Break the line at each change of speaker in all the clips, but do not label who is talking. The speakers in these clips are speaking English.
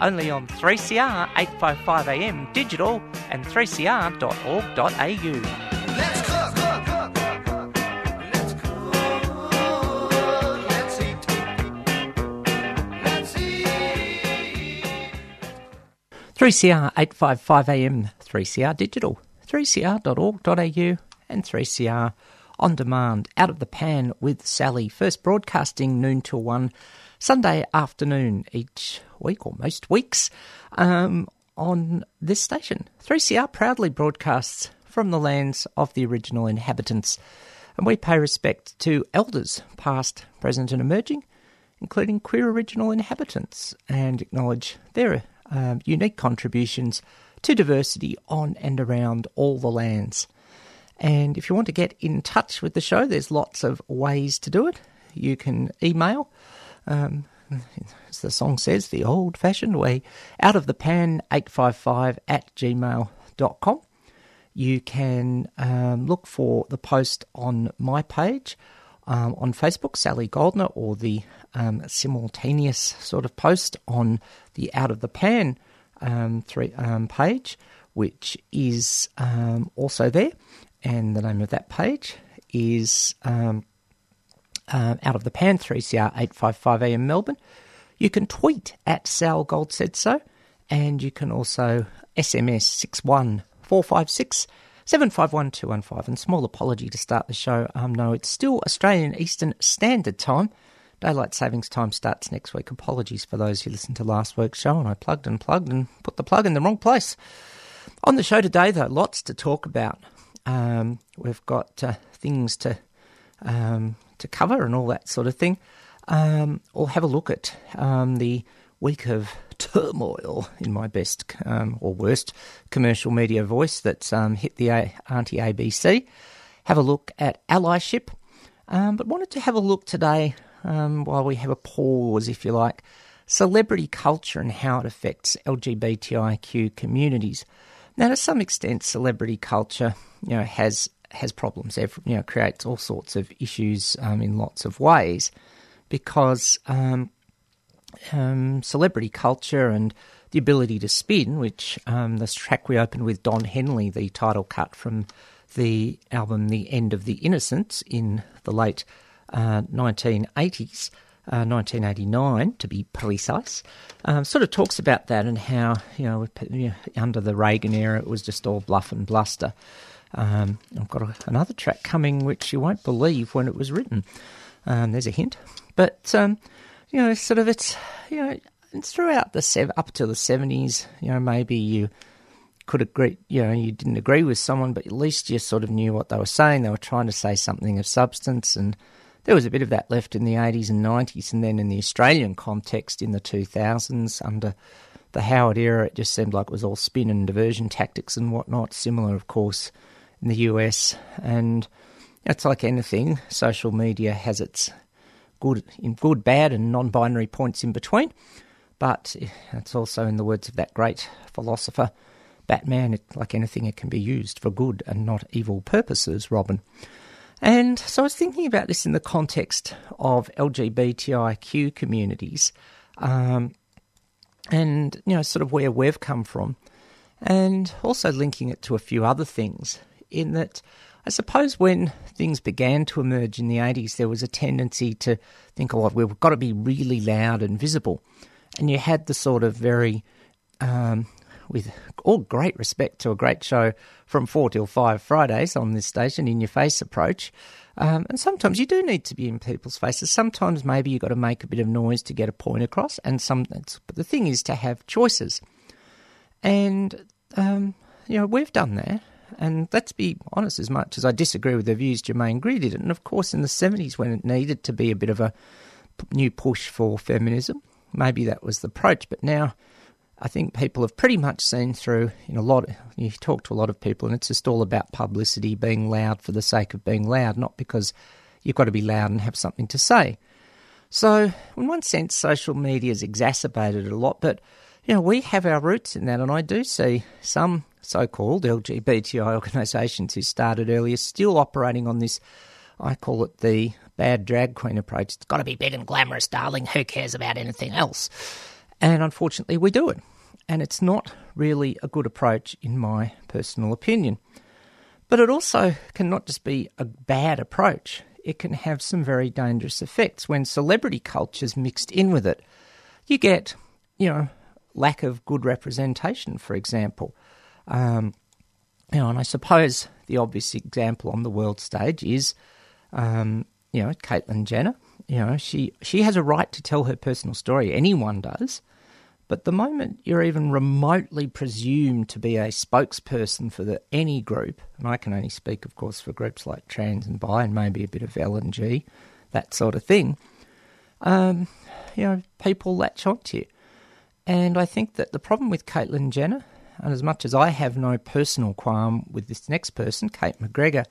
only on 3CR 855am digital and 3cr.org.au.
Let's cook. Let's cook. Let's eat. Let's eat.
3CR 855am, 3CR digital, 3cr.org.au, and 3CR on demand. Out of the pan with Sally. First broadcasting noon till 1, Sunday afternoon each week, or most weeks, um, on this station. 3CR proudly broadcasts from the lands of the original inhabitants, and we pay respect to elders, past, present, and emerging, including queer original inhabitants, and acknowledge their um, unique contributions to diversity on and around all the lands. And if you want to get in touch with the show, there's lots of ways to do it. You can email, um, as the song says, the old fashioned way, out of the pan 855 at gmail.com. You can um, look for the post on my page um, on Facebook, Sally Goldner, or the um, simultaneous sort of post on the Out of the Pan um, three, um, page, which is also there. And the name of that page is um, uh, Out of the Pan, 3CR 855 AM Melbourne. You can tweet at Sal Gold Said So, and you can also SMS 61456 751215. And small apology to start the show. Um, no, it's still Australian Eastern Standard Time. Daylight savings time starts next week. Apologies for those who listened to last week's show, and I plugged and plugged and put the plug in the wrong place. On the show today, though, lots to talk about. Um, we've got uh, things to um, to cover and all that sort of thing. Um, have a look at um, the week of turmoil in my best um, or worst commercial media voice that's um, hit the A- anti ABC. Have a look at allyship, um, but wanted to have a look today um, while we have a pause, if you like, celebrity culture and how it affects LGBTIQ communities. Now, to some extent, celebrity culture, you know, has has problems. Every, you know, creates all sorts of issues um, in lots of ways because um, um, celebrity culture and the ability to spin, which um, this track we opened with Don Henley, the title cut from the album The End of the Innocence in the late uh, 1980s. Uh, 1989, to be precise, um, sort of talks about that and how you know, under the Reagan era it was just all bluff and bluster. Um, I've got a, another track coming which you won't believe when it was written. Um, there's a hint, but um, you know, sort of it's you know, it's throughout the sev- up to the seventies. You know, maybe you could agree, you know, you didn't agree with someone, but at least you sort of knew what they were saying. They were trying to say something of substance, and there was a bit of that left in the eighties and nineties, and then in the Australian context in the two thousands under the Howard era, it just seemed like it was all spin and diversion tactics and whatnot. Similar, of course, in the US, and it's like anything. Social media has its good, in good, bad, and non-binary points in between. But it's also, in the words of that great philosopher, Batman, it, like anything, it can be used for good and not evil purposes, Robin. And so I was thinking about this in the context of LGBTIQ communities um, and, you know, sort of where we've come from, and also linking it to a few other things, in that I suppose when things began to emerge in the 80s, there was a tendency to think, oh, we've got to be really loud and visible. And you had the sort of very, um, with all great respect to a great show from 4 till 5 Fridays on this station, in your face approach. Um, and sometimes you do need to be in people's faces. Sometimes maybe you've got to make a bit of noise to get a point across. And some, but the thing is to have choices. And, um, you know, we've done that. And let's be honest, as much as I disagree with the views Germaine Greer did, and of course in the 70s when it needed to be a bit of a new push for feminism, maybe that was the approach. But now, I think people have pretty much seen through in a lot. You talk to a lot of people, and it's just all about publicity, being loud for the sake of being loud, not because you've got to be loud and have something to say. So, in one sense, social media has exacerbated it a lot, but you know we have our roots in that, and I do see some so-called LGBTI organisations who started earlier still operating on this. I call it the bad drag queen approach. It's got to be big and glamorous, darling. Who cares about anything else? And unfortunately, we do it. And it's not really a good approach, in my personal opinion. But it also can not just be a bad approach, it can have some very dangerous effects when celebrity culture's mixed in with it. You get, you know, lack of good representation, for example. Um, you know, and I suppose the obvious example on the world stage is, um, you know, Caitlyn Jenner. You know, she she has a right to tell her personal story. Anyone does. But the moment you're even remotely presumed to be a spokesperson for the any group, and I can only speak, of course, for groups like trans and bi, and maybe a bit of L and G, that sort of thing. Um, you know, people latch onto you, and I think that the problem with Caitlyn Jenner, and as much as I have no personal qualm with this next person, Cate McGregor,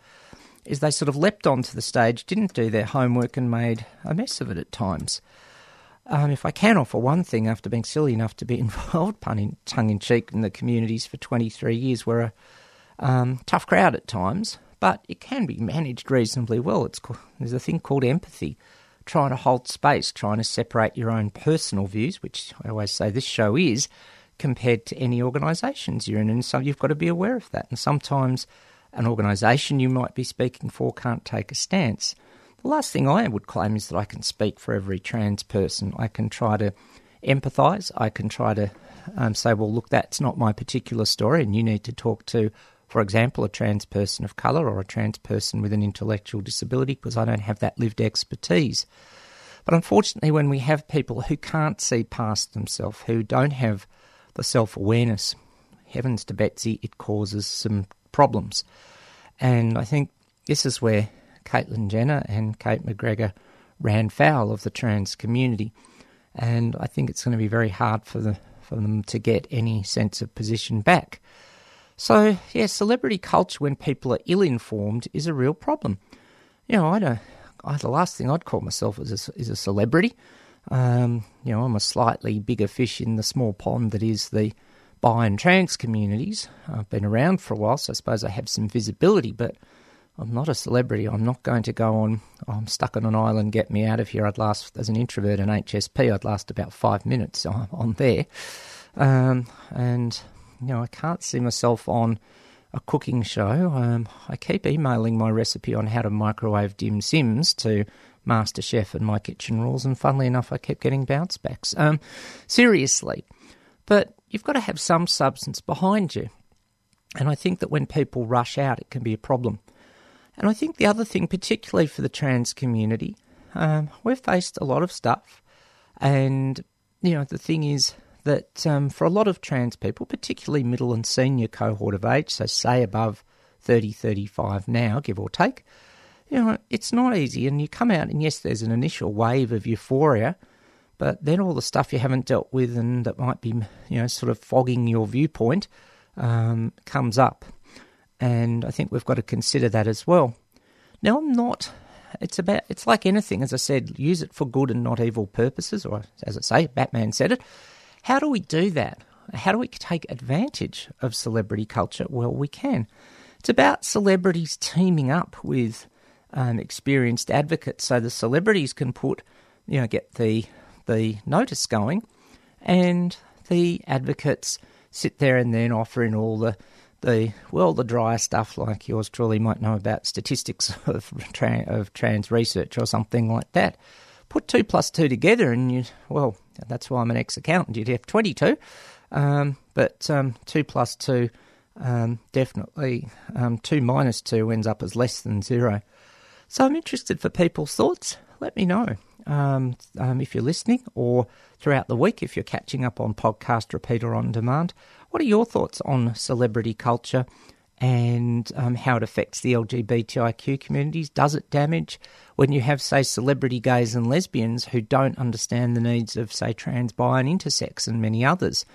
is they sort of leapt onto the stage, didn't do their homework, and made a mess of it at times. Um, if I can offer one thing, after being silly enough to be involved, pun in, tongue in cheek, in the communities for 23 years, we're a um, tough crowd at times, but it can be managed reasonably well. It's called, there's a thing called empathy, trying to hold space, trying to separate your own personal views, which I always say this show is, compared to any organisations you're in, and so you've got to be aware of that. And sometimes an organisation you might be speaking for can't take a stance. The last thing I would claim is that I can speak for every trans person. I can try to empathise. I can try to um, say, well, look, that's not my particular story, and you need to talk to, for example, a trans person of colour or a trans person with an intellectual disability because I don't have that lived expertise. But unfortunately, when we have people who can't see past themselves, who don't have the self awareness, heavens to Betsy, it causes some problems. And I think this is where Caitlyn Jenner and Cate McGregor ran foul of the trans community. And I think it's going to be very hard for, the, for them to get any sense of position back. So, yeah, celebrity culture when people are ill informed is a real problem. You know, I don't. I, the last thing I'd call myself is a, is a celebrity. Um, you know, I'm a slightly bigger fish in the small pond that is the bi and trans communities. I've been around for a while, so I suppose I have some visibility, but I'm not a celebrity. I'm not going to go on, oh, I'm stuck on an island, get me out of here. I'd last, as an introvert in HSP, I'd last about five minutes on, on there. Um, and, you know, I can't see myself on a cooking show. Um, I keep emailing my recipe on how to microwave dim sims to MasterChef and My Kitchen Rules, and funnily enough, I kept getting bounce backs. Um, seriously. But you've got to have some substance behind you. And I think that when people rush out, it can be a problem. And I think the other thing, particularly for the trans community, um, we've faced a lot of stuff. And, you know, the thing is that um, for a lot of trans people, particularly middle and senior cohort of age, so say above 30, 35 now, give or take, you know, it's not easy. And you come out, and yes, there's an initial wave of euphoria, but then all the stuff you haven't dealt with and that might be, you know, sort of fogging your viewpoint um, comes up and I think we've got to consider that as well. Now, I'm not. It's about. It's like anything, as I said. Use it for good and not evil purposes, or as I say, Batman said it. How do we do that? How do we take advantage of celebrity culture? Well, we can. It's about celebrities teaming up with um, experienced advocates, so the celebrities can put, you know, get the the notice going, and the advocates sit there and then offer in all the the well, the drier stuff like yours truly might know about statistics of, tra- of trans research or something like that. Put two plus two together, and you well, that's why I'm an ex-accountant. You'd have twenty-two, um, but um, two plus two um, definitely um, two minus two ends up as less than zero. So I'm interested for people's thoughts. Let me know um, um, if you're listening, or throughout the week if you're catching up on podcast, repeat, or on demand. What are your thoughts on celebrity culture and um, how it affects the LGBTIQ communities? Does it damage when you have, say, celebrity gays and lesbians who don't understand the needs of, say, trans, bi, and intersex and many others?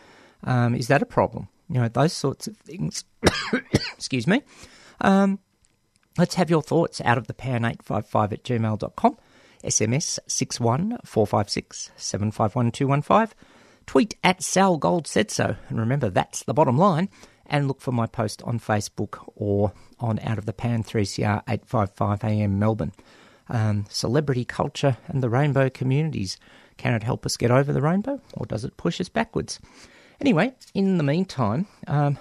Um, is that a problem? You know, those sorts of things. Excuse me. Um, let's have your thoughts out of the pan855 at gmail.com. SMS 61456 751215. Tweet at Sal Gold said so. And remember, that's the bottom line. And look for my post on Facebook or on Out of the Pan 3CR 855 AM Melbourne. Um, celebrity culture and the rainbow communities. Can it help us get over the rainbow or does it push us backwards? Anyway, in the meantime, um,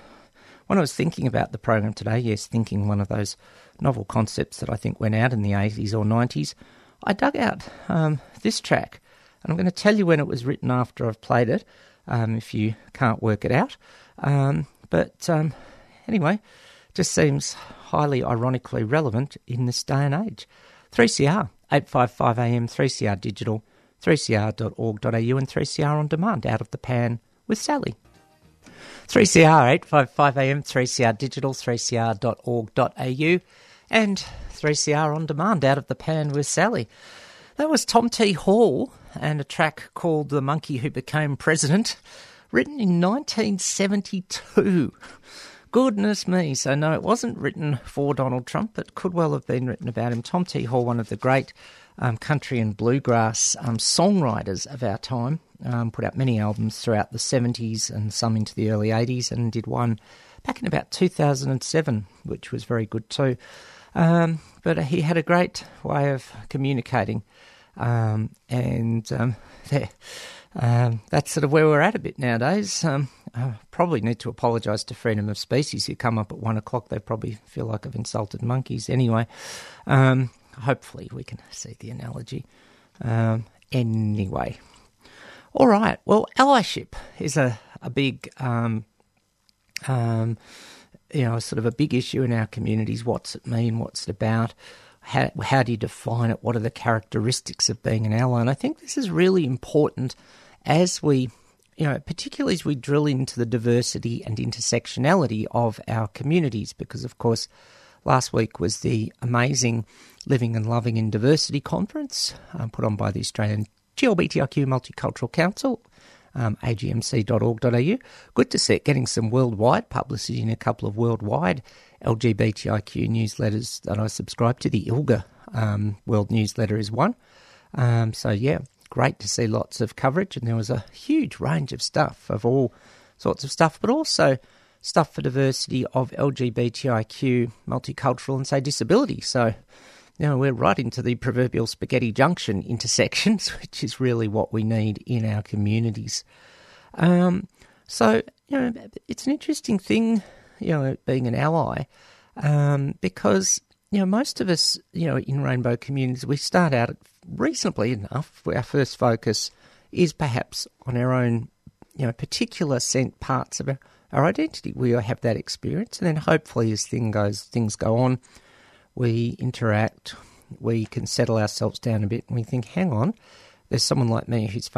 when I was thinking about the program today, yes, thinking one of those novel concepts that I think went out in the 80s or 90s, I dug out um, this track. And I'm going to tell you when it was written after I've played it, um, if you can't work it out. Um, but um, anyway, just seems highly ironically relevant in this day and age. 3CR, 855 AM, 3CR Digital, 3cr.org.au, and 3CR On Demand, Out of the Pan with Sally. 3CR, 855 AM, 3CR Digital, 3cr.org.au, and 3CR On Demand, Out of the Pan with Sally. That was Tom T. Hall and a track called The Monkey Who Became President, written in 1972. Goodness me. So, no, it wasn't written for Donald Trump. It could well have been written about him. Tom T. Hall, one of the great um, country and bluegrass um, songwriters of our time, um, put out many albums throughout the 70s and some into the early 80s, and did one back in about 2007, which was very good too. Um, but he had a great way of communicating, um, and um, um, that's sort of where we're at a bit nowadays. Um, I probably need to apologise to Freedom of Species who come up at one o'clock. They probably feel like I've insulted monkeys. Anyway, um, hopefully we can see the analogy. Anyway, all right. Well, allyship is a a big um, you know, sort of a big issue in our communities. What's it mean? What's it about? How, how do you define it? What are the characteristics of being an ally? And I think this is really important as we, you know, particularly as we drill into the diversity and intersectionality of our communities, because of course, last week was the amazing Living and Loving in Diversity conference um, put on by the Australian GLBTIQ Multicultural Council um, agmc.org.au. Good to see it getting some worldwide publicity in a couple of worldwide LGBTIQ newsletters that I subscribe to. The ILGA um, World Newsletter is one. Um, so, yeah, great to see lots of coverage. And there was a huge range of stuff, of all sorts of stuff, but also stuff for diversity of LGBTIQ, multicultural, and say disability. So, know, we're right into the proverbial spaghetti junction intersections, which is really what we need in our communities. Um, so, you know, it's an interesting thing, you know, being an ally, um, because, you know, most of us, you know, in rainbow communities, we start out reasonably enough. Our first focus is perhaps on our own, you know, particular scent parts of our, our identity. We have that experience, and then hopefully, as thing goes, things go on, we interact, we can settle ourselves down a bit, and we think, hang on, there's someone like me who's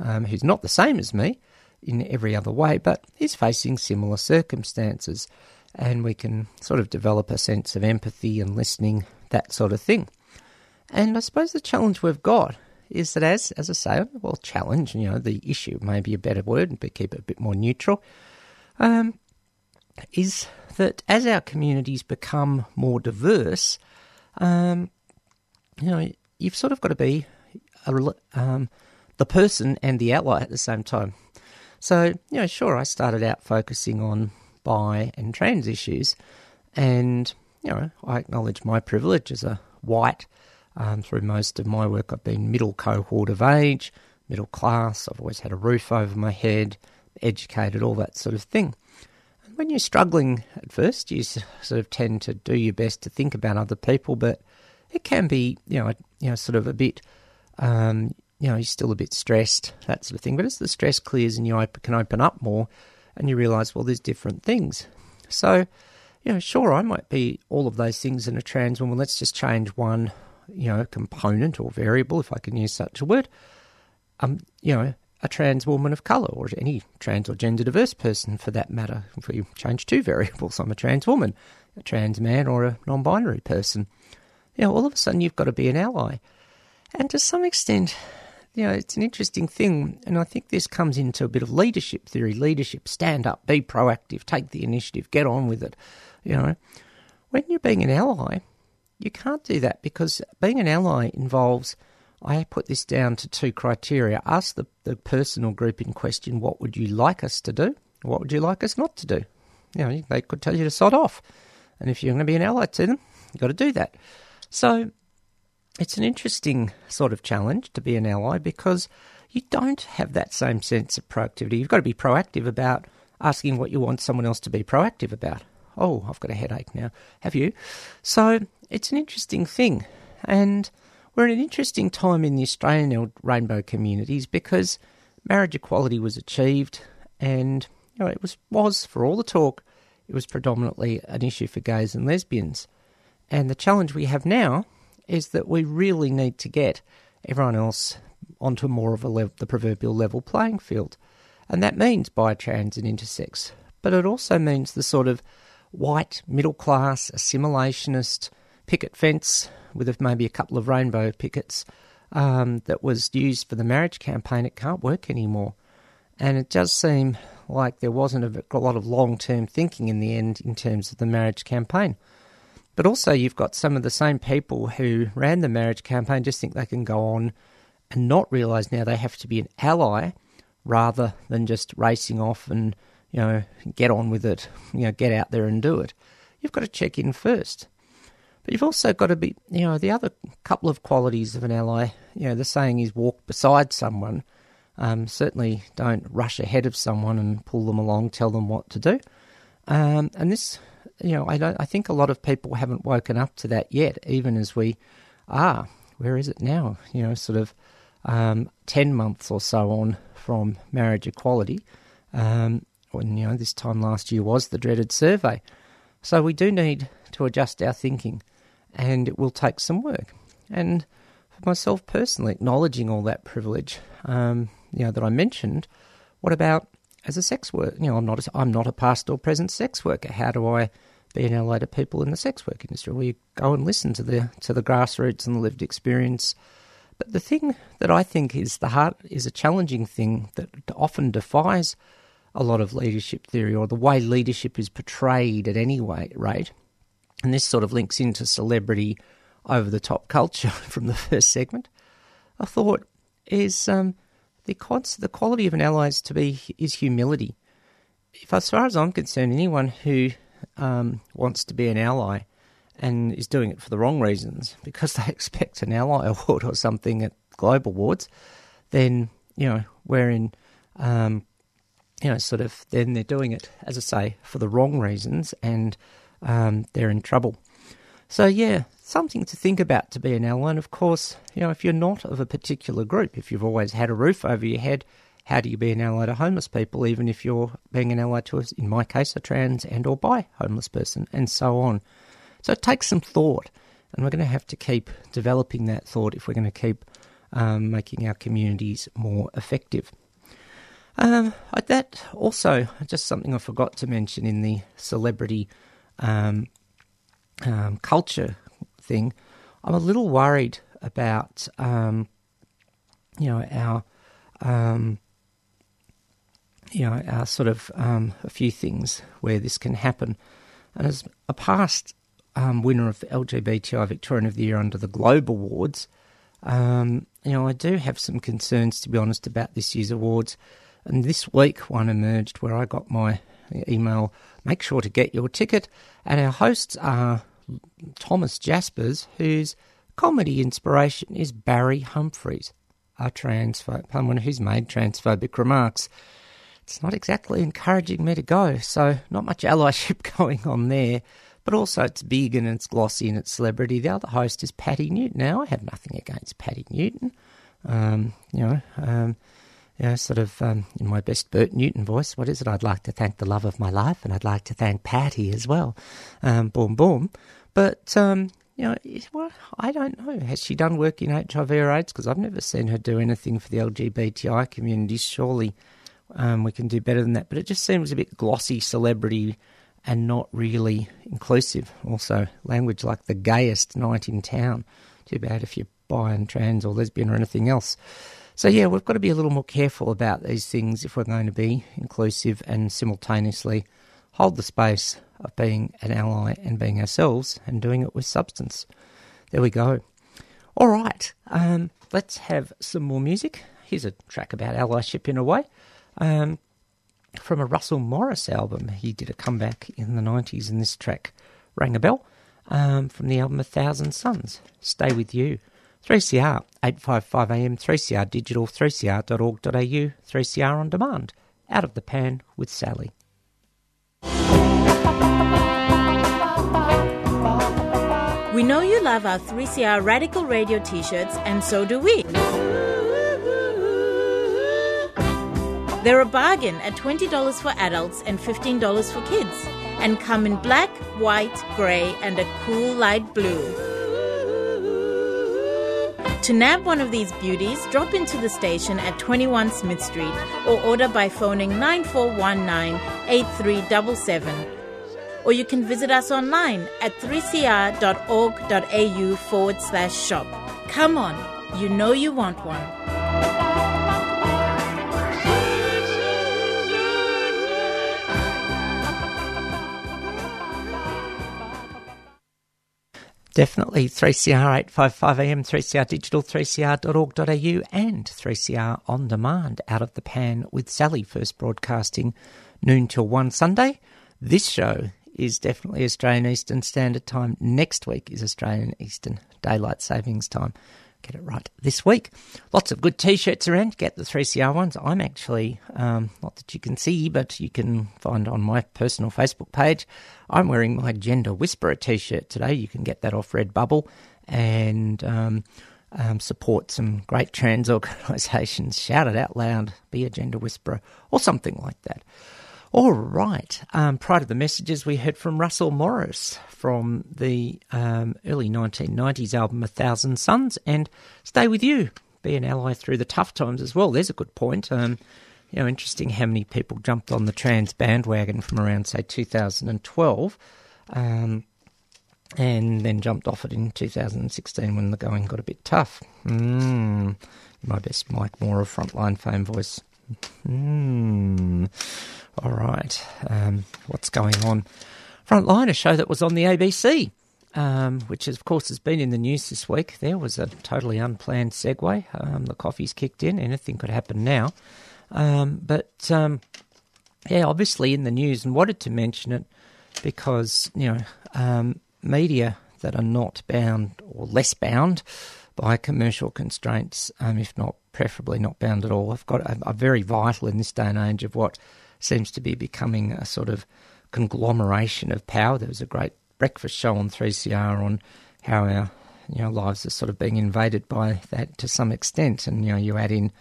um, who's not the same as me in every other way, but is facing similar circumstances, and we can sort of develop a sense of empathy and listening, that sort of thing. And I suppose the challenge we've got is that, as as I say, well, challenge, you know, the issue may be a better word, but keep it a bit more neutral. Um, is that as our communities become more diverse, um, you know, you've sort of got to be a, um, the person and the ally at the same time. So, you know, sure, I started out focusing on bi and trans issues, and you know, I acknowledge my privilege as a white. Um, through most of my work, I've been middle cohort of age, middle class. I've always had a roof over my head, educated, all that sort of thing when you're struggling at first, you sort of tend to do your best to think about other people, but it can be, you know, you know, sort of a bit, um, you know, you're still a bit stressed, that sort of thing. But as the stress clears and you can open up more, and you realise, well, there's different things. So, you know, sure, I might be all of those things in a trans woman. Let's just change one, you know, component or variable, if I can use such a word. Um, you know, a trans woman of colour, or any trans or gender diverse person for that matter. If we change two variables, I'm a trans woman, a trans man, or a non binary person. You know, all of a sudden you've got to be an ally. And to some extent, you know, it's an interesting thing, and I think this comes into a bit of leadership theory. Leadership: stand up, be proactive, take the initiative, get on with it. You know, when you're being an ally, you can't do that because being an ally involves. I put this down to two criteria. Ask the, the person or group in question, what would you like us to do? What would you like us not to do? You know, they could tell you to sod off. And if you're going to be an ally to them, you've got to do that. So it's an interesting sort of challenge to be an ally because you don't have that same sense of proactivity. You've got to be proactive about asking what you want someone else to be proactive about. Oh, I've got a headache now. Have you? So it's an interesting thing. And we're in an interesting time in the Australian rainbow communities because marriage equality was achieved and you know, it was, was, for all the talk, it was predominantly an issue for gays and lesbians. And the challenge we have now is that we really need to get everyone else onto more of a level, the proverbial level playing field. And that means bi-trans and intersex. But it also means the sort of white, middle class, assimilationist picket fence with maybe a couple of rainbow pickets um, that was used for the marriage campaign. It can't work anymore. And it does seem like there wasn't a, a lot of long term thinking in the end in terms of the marriage campaign. But also, you've got some of the same people who ran the marriage campaign just think they can go on and not realise now they have to be an ally rather than just racing off and, you know, get on with it, you know, get out there and do it. You've got to check in first. But you've also got to be, you know, the other couple of qualities of an ally, you know, the saying is walk beside someone. Um, certainly don't rush ahead of someone and pull them along, tell them what to do. Um, and this, you know, I don't. I think a lot of people haven't woken up to that yet. Even as we are, where is it now? You know, sort of um, ten months or so on from marriage equality. Um, when you know this time last year was the dreaded survey. So we do need to adjust our thinking, and it will take some work. And for myself personally, acknowledging all that privilege, um, you know, that I mentioned. What about as a sex worker? You know, I'm not a, I'm not a past or present sex worker. How do I be an ally to people in the sex work industry? Well, you go and listen to the to the grassroots and the lived experience. But the thing that I think is the heart is a challenging thing that often defies a lot of leadership theory or the way leadership is portrayed at any rate. And this sort of links into celebrity over the top culture from the first segment. I thought is um, the the quality of an ally is to be is humility. If, as far as I'm concerned, anyone who um, wants to be an ally and is doing it for the wrong reasons because they expect an ally award or something at global Awards, then you know we're in, um, you know, sort of then they're doing it as I say for the wrong reasons and um, they're in trouble. So yeah, something to think about to be an ally. And of course, you know, if you're not of a particular group, if you've always had a roof over your head, how do you be an ally to homeless people, even if you're being an ally to, in my case, a trans and or bi homeless person, and so on. So it takes some thought, and we're going to have to keep developing that thought if we're going to keep um, making our communities more effective. Um, that also just something I forgot to mention in the celebrity um, um, culture thing. I'm a little worried about um, you know our um, you know our sort of um, a few things where this can happen. And as a past um, winner of the LGBTI Victorian of the Year under the Globe Awards, um, you know I do have some concerns to be honest about this year's awards. And this week one emerged where I got my email. Make sure to get your ticket, and our hosts are Thomas Jaspers, whose comedy inspiration is Barry Humphries, a transphobe, someone who's made transphobic remarks. It's not exactly encouraging me to go, so not much allyship going on there. But also, it's big and it's glossy and it's celebrity. The other host is Patti Newton. Now, I have nothing against Patti Newton. Um, you know, um, you know, sort of um, in my best Bert Newton voice. What is it? I'd like to thank the love of my life, and I'd like to thank Patti as well. Um, boom, boom. But um, you know, well, I don't know. Has she done work in HIV or AIDS? Because I've never seen her do anything for the LGBTI community. Surely um, we can do better than that. But it just seems a bit glossy celebrity and not really inclusive. Also, language like the gayest night in town. Too bad if you're bi and trans or lesbian or anything else. So, yeah, we've got to be a little more careful about these things if we're going to be inclusive and simultaneously hold the space of being an ally and being ourselves and doing it with substance. There we go. All right, um, let's have some more music. Here's a track about allyship in a way. Um, from a Russell Morris album. He did a comeback in the 90s, and this track rang a bell um, from the album A Thousand Suns. Stay with you. 3CR, 855am, 3CR digital, 3cr.org.au, 3CR on demand. Out of the pan with Sally.
We know you love our 3CR Radical Radio t shirts, and so do we. They're a bargain at $20 for adults and $15 for kids, and come in black, white, grey, and a cool light blue. To nab one of these beauties, drop into the station at 21 Smith Street or order by phoning 9419 8377 or you can visit us online at 3cr.org.au forward slash shop. Come on, you know you want one.
Definitely 3CR 855am, 3CR digital, 3cr.org.au, and 3CR on demand out of the pan with Sally, first broadcasting noon till 1 Sunday. This show is definitely Australian Eastern Standard Time. Next week is Australian Eastern Daylight Savings Time. Get it right this week. Lots of good t shirts around. Get the 3CR ones. I'm actually, um, not that you can see, but you can find on my personal Facebook page. I'm wearing my Gender Whisperer t shirt today. You can get that off Redbubble and um, um, support some great trans organisations. Shout it out loud. Be a Gender Whisperer or something like that. All right. Um, prior to the messages, we heard from Russell Morris from the um, early 1990s album A Thousand Suns and Stay With You, be an ally through the tough times as well. There's a good point. Um, you know, interesting how many people jumped on the trans bandwagon from around, say, 2012 um, and then jumped off it in 2016 when the going got a bit tough. Mm, my best Mike Moore of Frontline fame voice. Hmm. All right. Um, what's going on? Frontline, a show that was on the ABC, um, which of course has been in the news this week. There was a totally unplanned segue. Um, the coffee's kicked in. Anything could happen now. Um, but um, yeah, obviously in the news, and wanted to mention it because you know um, media that are not bound or less bound by commercial constraints, um, if not preferably not bound at all, I've got a, are very vital in this day and age of what seems to be becoming a sort of conglomeration of power. There was a great breakfast show on 3CR on how our you know lives are sort of being invaded by that to some extent, and you know you add in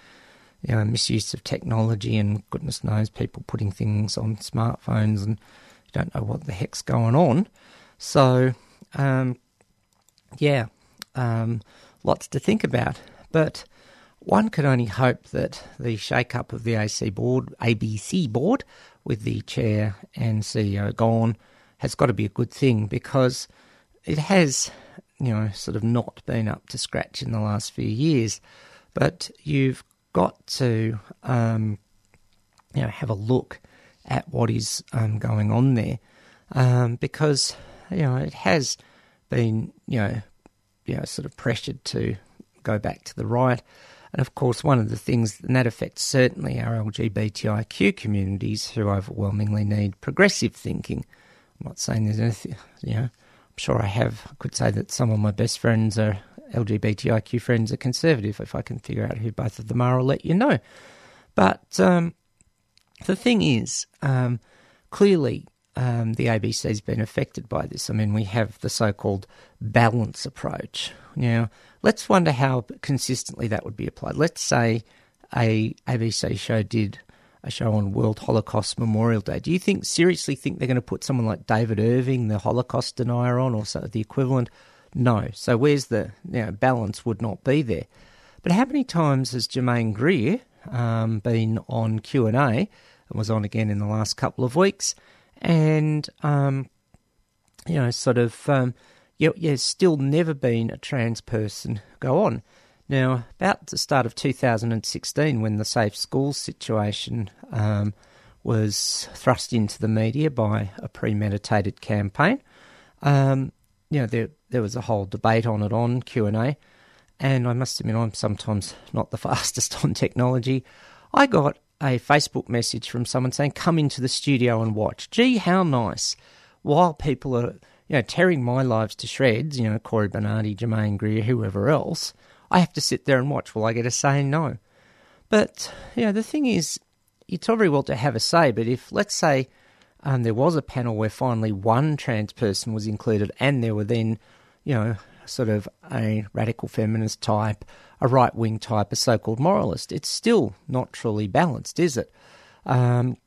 you know misuse of technology and goodness knows people putting things on smartphones and you don't know what the heck's going on. So um, yeah, um, lots to think about, but. One could only hope that the shake-up of the AC board, ABC board, with the chair and CEO gone, has got to be a good thing because it has, you know, sort of not been up to scratch in the last few years. But you've got to, um, you know, have a look at what is um, going on there um, because, you know, it has been, you know, you know, sort of pressured to go back to the right. And of course, one of the things, and that affects certainly our LGBTIQ communities who overwhelmingly need progressive thinking. I'm not saying there's anything, you know, I'm sure I have, I could say that some of my best friends are LGBTIQ friends are conservative. If I can figure out who both of them are, I'll let you know. But um, the thing is, um, clearly um, the ABC's been affected by this. I mean, we have the so called balance approach. Now, let's wonder how consistently that would be applied. Let's say a ABC show did a show on World Holocaust Memorial Day. Do you think seriously think they're going to put someone like David Irving, the Holocaust denier, on, or so, the equivalent? No. So where's the you know, balance? Would not be there. But how many times has Germaine Greer um, been on Q and A and was on again in the last couple of weeks? And um, you know, sort of, um, yeah, yeah, still never been a trans person go on. Now, about the start of 2016, when the Safe Schools situation um, was thrust into the media by a premeditated campaign, um, you know, there there was a whole debate on it on Q and A, and I must admit, I'm sometimes not the fastest on technology. I got a Facebook message from someone saying, "Come into the studio and watch." Gee, how nice! While people are you know tearing my lives to shreds, you know, Cory Bernardi, Germaine Greer, whoever else, I have to sit there and watch. Will I get a say? No. But you know, the thing is, it's all very well to have a say, but if let's say um, there was a panel where finally one trans person was included, and there were then, you know, sort of a radical feminist type, a right wing type, a so called moralist, it's still not truly balanced, is it? Um,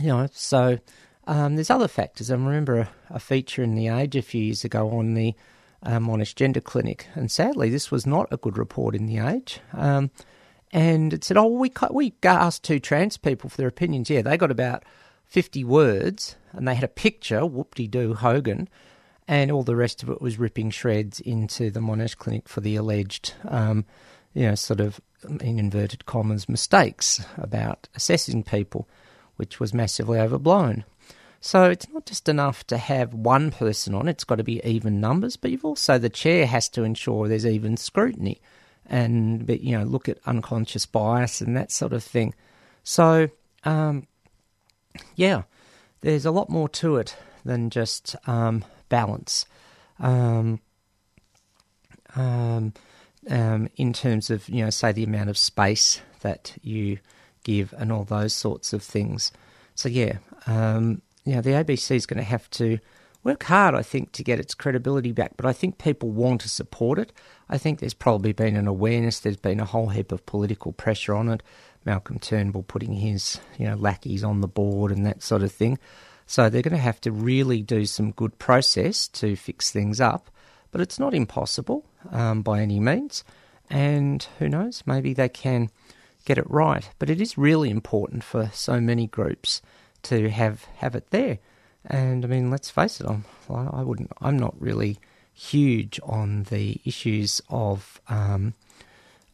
you know, so um, there's other factors. I remember a, a, feature in The Age a few years ago on the um, Monash Gender Clinic, and sadly, this was not a good report in The Age. Um, and it said, "Oh, we we asked two trans people for their opinions. Yeah, they got about fifty words, and they had a picture. Whoop de doo, Hogan." And all the rest of it was ripping shreds into the Monash Clinic for the alleged, um, you know, sort of in inverted commas, mistakes about assessing people, which was massively overblown. So it's not just enough to have one person on, it's got to be even numbers, but you've also, the chair has to ensure there's even scrutiny and, you know, look at unconscious bias and that sort of thing. So, um, yeah, there's a lot more to it than just um, balance. Um, um, um, in terms of, you know, say the amount of space that you give and all those sorts of things. So, yeah, um, you know, the ABC is going to have to work hard, I think, to get its credibility back. But I think people want to support it. I think there's probably been an awareness. There's been a whole heap of political pressure on it. Malcolm Turnbull putting his, you know, lackeys on the board and that sort of thing. So they're going to have to really do some good process to fix things up. But it's not impossible um, by any means. And who knows, maybe they can get it right. But it is really important for so many groups to have, have it there. And I mean, let's face it, I'm, I wouldn't, I'm not really huge on the issues of um,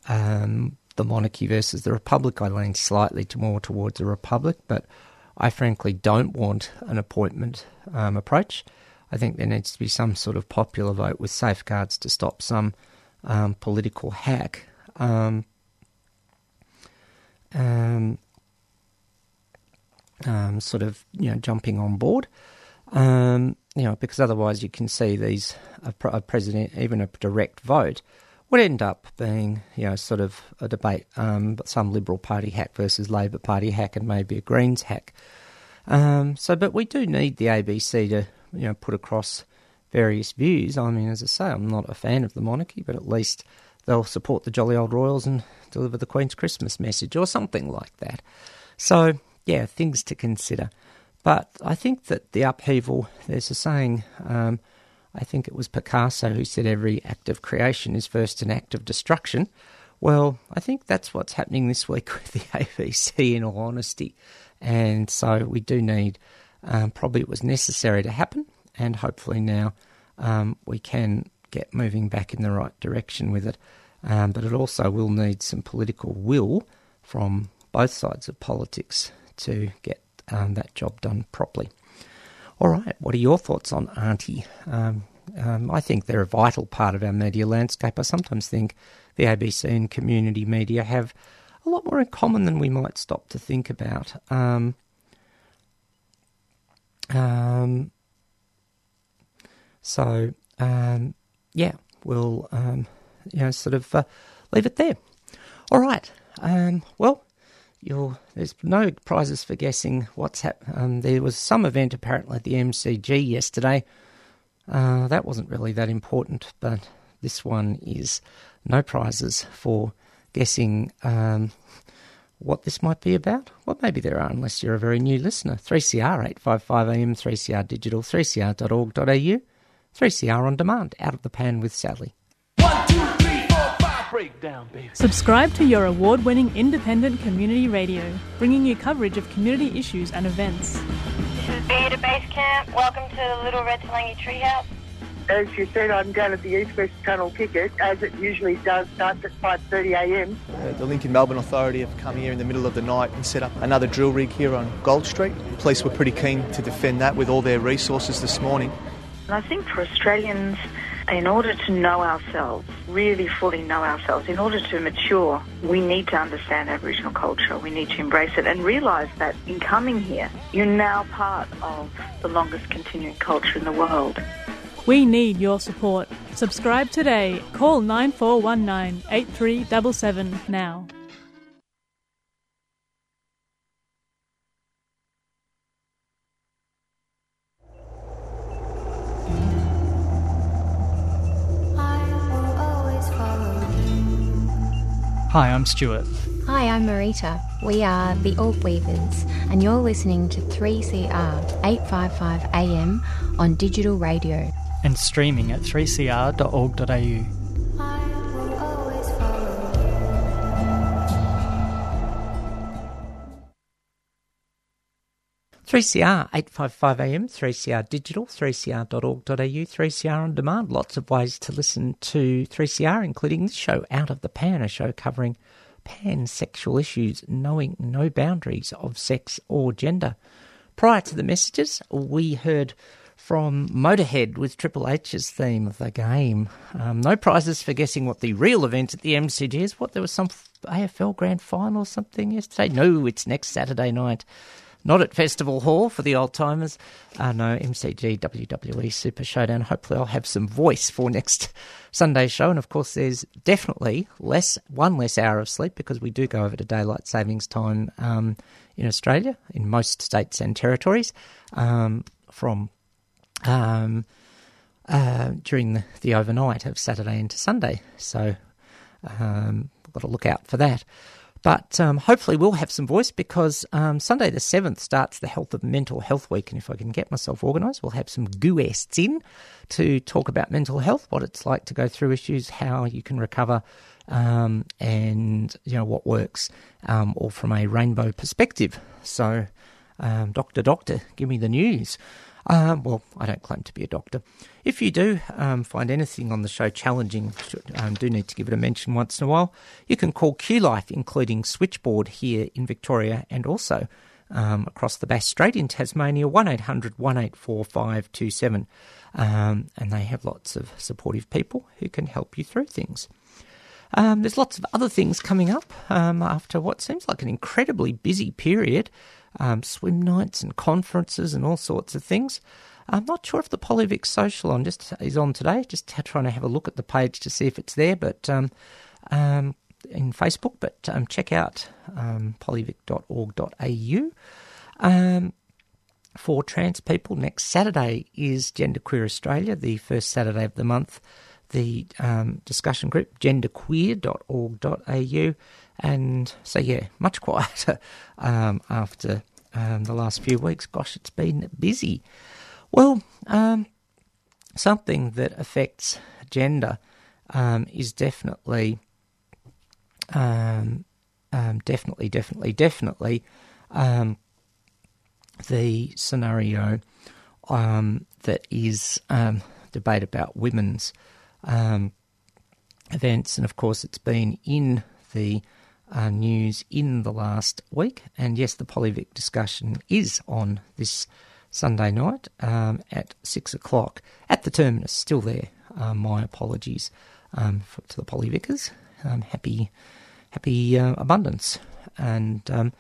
um, the monarchy versus the republic. I lean slightly to more towards the republic, but I frankly don't want an appointment um, approach. I think there needs to be some sort of popular vote with safeguards to stop some um, political hack. Um, um, um, sort of you know jumping on board, um, you know, because otherwise you can see these a, a, president, even a direct vote, would end up being you know sort of a debate, um, some Liberal Party hack versus Labor Party hack, and maybe a Greens hack. Um, so, but we do need the ABC to you know put across various views. I mean, as I say, I'm not a fan of the monarchy, but at least they'll support the jolly old royals and deliver the Queen's Christmas message or something like that. So, yeah, things to consider. But I think that the upheaval, there's a saying, um, I think it was Picasso who said every act of creation is first an act of destruction. Well, I think that's what's happening this week with the ABC, in all honesty. And so we do need, um, probably it was necessary to happen, and hopefully now um, we can get moving back in the right direction with it. Um, but it also will need some political will from both sides of politics to get um, that job done properly. All right, what are your thoughts on Auntie? Um, um, I think they're a vital part of our media landscape. I sometimes think the ABC and community media have a lot more in common than we might stop to think about. Um, um, so, um, yeah, we'll um, you know sort of uh, leave it there. All right. Um, well, you'll, there's no prizes for guessing what's happened. Um, there was some event apparently at the MCG yesterday. Uh, that wasn't really that important, but this one is no prizes for guessing um, what this might be about. Well, maybe there are, unless you're a very new listener. 3CR 855 AM, 3CR Digital, 3cr.org.au, 3CR on demand, out of the pan with Sally.
One, two. Breakdown, baby.
Subscribe to your award winning independent community radio, bringing you coverage of community issues and events.
This is Beta Base Camp. Welcome to the Little Red Talangi Treehouse. as you said, I'm down at the East West Tunnel ticket, as it usually does, starts at 5.30am.
Uh, the Linking Melbourne Authority have come here in the middle of the night and set up another drill rig here on Gold Street. Police were pretty keen to defend that with all their resources this morning.
And I think for Australians, in order to know ourselves, really fully know ourselves, in order to mature, we need to understand Aboriginal culture. We need to embrace it and realise that in coming here, you're now part of the longest continuing culture in the world.
We need your support. Subscribe today. Call 9419 8377 now.
Hi, I'm Stuart.
Hi, I'm Marita. We are the Orb Weavers, and you're listening to 3CR 855 AM on digital radio.
And streaming at 3cr.org.au.
3CR 855 AM, 3CR Digital, 3cr.org.au, 3CR On Demand. Lots of ways to listen to 3CR, including this show, Out of the Pan, a show covering pansexual issues, knowing no boundaries of sex or gender. Prior to the messages, we heard from Motorhead with Triple H's theme of the game. Um, no prizes for guessing what the real event at the MCG is. What, there was some AFL grand final or something yesterday? No, it's next Saturday night not at Festival Hall for the old timers. Uh, no, MCG WWE Super Showdown. Hopefully, I'll have some voice for next Sunday's show. And of course, there's definitely less one less hour of sleep because we do go over to daylight savings time um, in Australia, in most states and territories, um, from um, uh, during the, the, overnight of Saturday into Sunday. So, um, got to look out for that. But um, hopefully, we'll have some voice because um, Sunday the 7th starts the Health of Mental Health Week. And if I can get myself organised, we'll have some guests in to talk about mental health, what it's like to go through issues, how you can recover, um, and you know what works, um, all from a rainbow perspective. So, um, Doctor, Doctor, give me the news. Um, well, I don't claim to be a doctor. If you do um, find anything on the show challenging, um, do need to give it a mention once in a while, you can call Q Life, including Switchboard here in Victoria and also um, across the Bass Strait in Tasmania, 1800 184 527. Um, and they have lots of supportive people who can help you through things. Um, there's lots of other things coming up um, after what seems like an incredibly busy period um, swim nights and conferences and all sorts of things. I'm not sure if the Polyvic Social on just is on today. Just trying to have a look at the page to see if it's there, but um, um, in Facebook. But um, check out polyvic.org.au. For trans people, next Saturday is Genderqueer Australia, the first Saturday of the month. The um, discussion group genderqueer.org.au, and so yeah, much quieter um, after um, the last few weeks. Gosh, it's been busy. Well, um, something that affects gender um, is definitely, um, definitely, definitely, definitely um, the scenario that is debate about women's events, and of course, it's been in the uh, news in the last week. And yes, the Polyvic discussion is on this Sunday night um, at six o'clock at the terminus. Still there. Um, my apologies um, for, to the Polyvicers. Um, happy, happy uh, abundance, and um,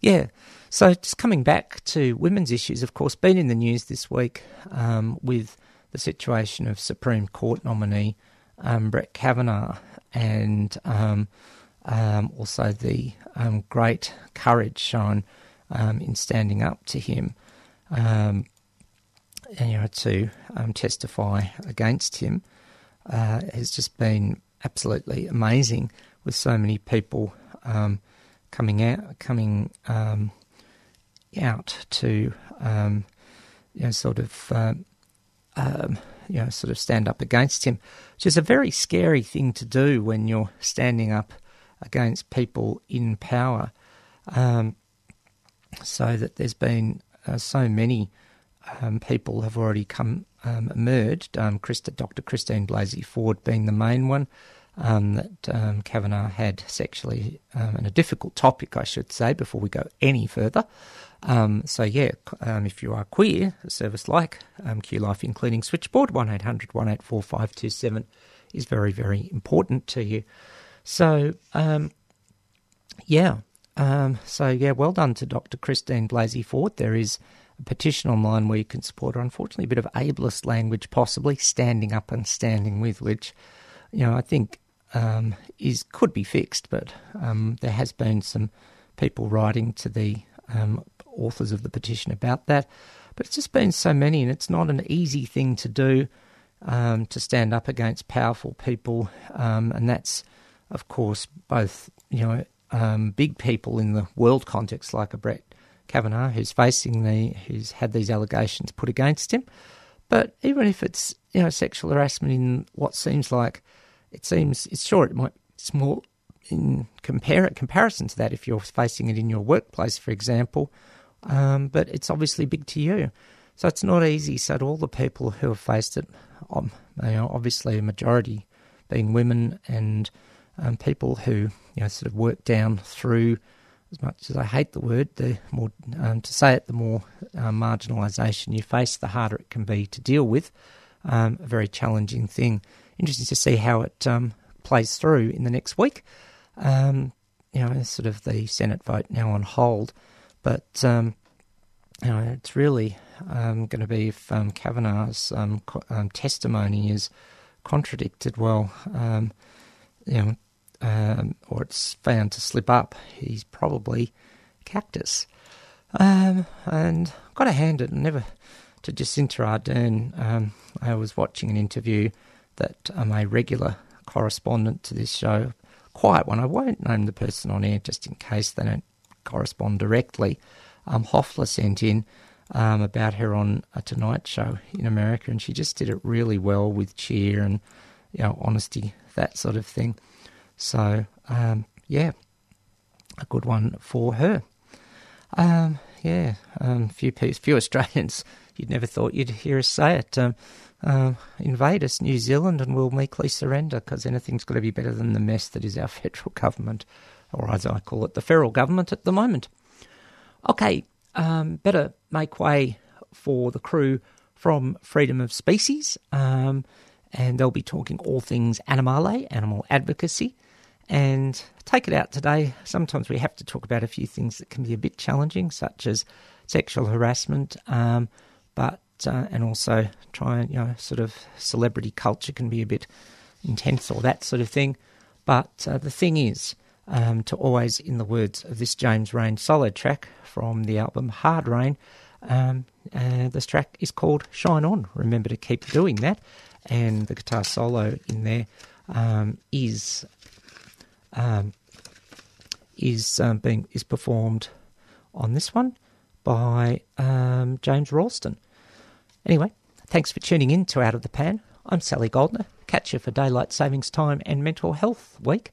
yeah. So just coming back to women's issues, of course, been in the news this week um, with the situation of Supreme Court nominee Brett Kavanaugh and um, also the um, great courage shown um, in standing up to him, um, and, you know, to um, testify against him uh, has just been absolutely amazing. With so many people um, coming out, coming out to you know, sort of. You know, sort of stand up against him, which is a very scary thing to do when you're standing up against people in power. Um, so that there's been uh, so many um, people have already come um, emerged, um, Christa, Dr. Christine Blasey Ford being the main one, um, that um, Kavanaugh had sexually, um, and a difficult topic, I should say, before we go any further. Um, so, yeah, um, if you are queer, a service like um, Q Life Including Switchboard, 1800 184 527 is very, very important to you. So, um, yeah, um, so yeah, well done to Dr. Christine Blasey Ford. There is a petition online where you can support her. Unfortunately, a bit of ableist language, possibly standing up and standing with, which you know I think um, is could be fixed. But there has been some people writing to the um, authors of the petition about that. But it's just been so many, and it's not an easy thing to do um, to stand up against powerful people, um, and that's of course both you know um, big people in the world context, like a Brett Kavanaugh, who's facing the, who's had these allegations put against him. But even if it's you know sexual harassment in what seems like, it seems it's sure it might small in compare comparison to that if you're facing it in your workplace, for example. Um, but it's obviously big to you, so it's not easy. So to all the people who have faced it, um, you obviously a majority being women and um, people who you know sort of work down through. As much as I hate the word, the more um, to say it, the more uh, marginalisation you face, the harder it can be to deal with. Um, a very challenging thing. Interesting to see how it um, plays through in the next week. You know, sort of the Senate vote now on hold, but um, you know, it's really um, going to be if um, Kavanaugh's um, co- um, testimony is contradicted. Well, um, you know, or it's found to slip up, he's probably cactus. And I've got to hand it never to Jacinda Ardern. I was watching an interview that I'm a regular correspondent to this show, quiet one. I won't name the person on air just in case they don't correspond directly. Um, Hoffler sent in um, about her on a Tonight Show in America, and she just did it really well with cheer and you know honesty, that sort of thing. So um, yeah, a good one for her. Um, yeah, um, few few Australians you'd never thought you'd hear us say it. Um, uh, invade us, New Zealand, and we'll meekly surrender because anything's got to be better than the mess that is our federal government, or as I call it, the federal government at the moment. Okay, um, better make way for the crew from Freedom of Species, um, and they'll be talking all things animale, animal advocacy. And take it out today. Sometimes we have to talk about a few things that can be a bit challenging, such as sexual harassment, um, but uh, and also try and you know sort of celebrity culture can be a bit intense or that sort of thing. But uh, the thing is, um, to always, in the words of this James Reyne solo track from the album Hard Reyne, um, uh, this track is called Shine On. Remember to keep doing that, and the guitar solo in there um, is um, is um, being is performed on this one by um, James Ralston. Anyway, thanks for tuning in to Out of the Pan. I'm Sally Goldner. Catch you for Daylight Savings Time and Mental Health Week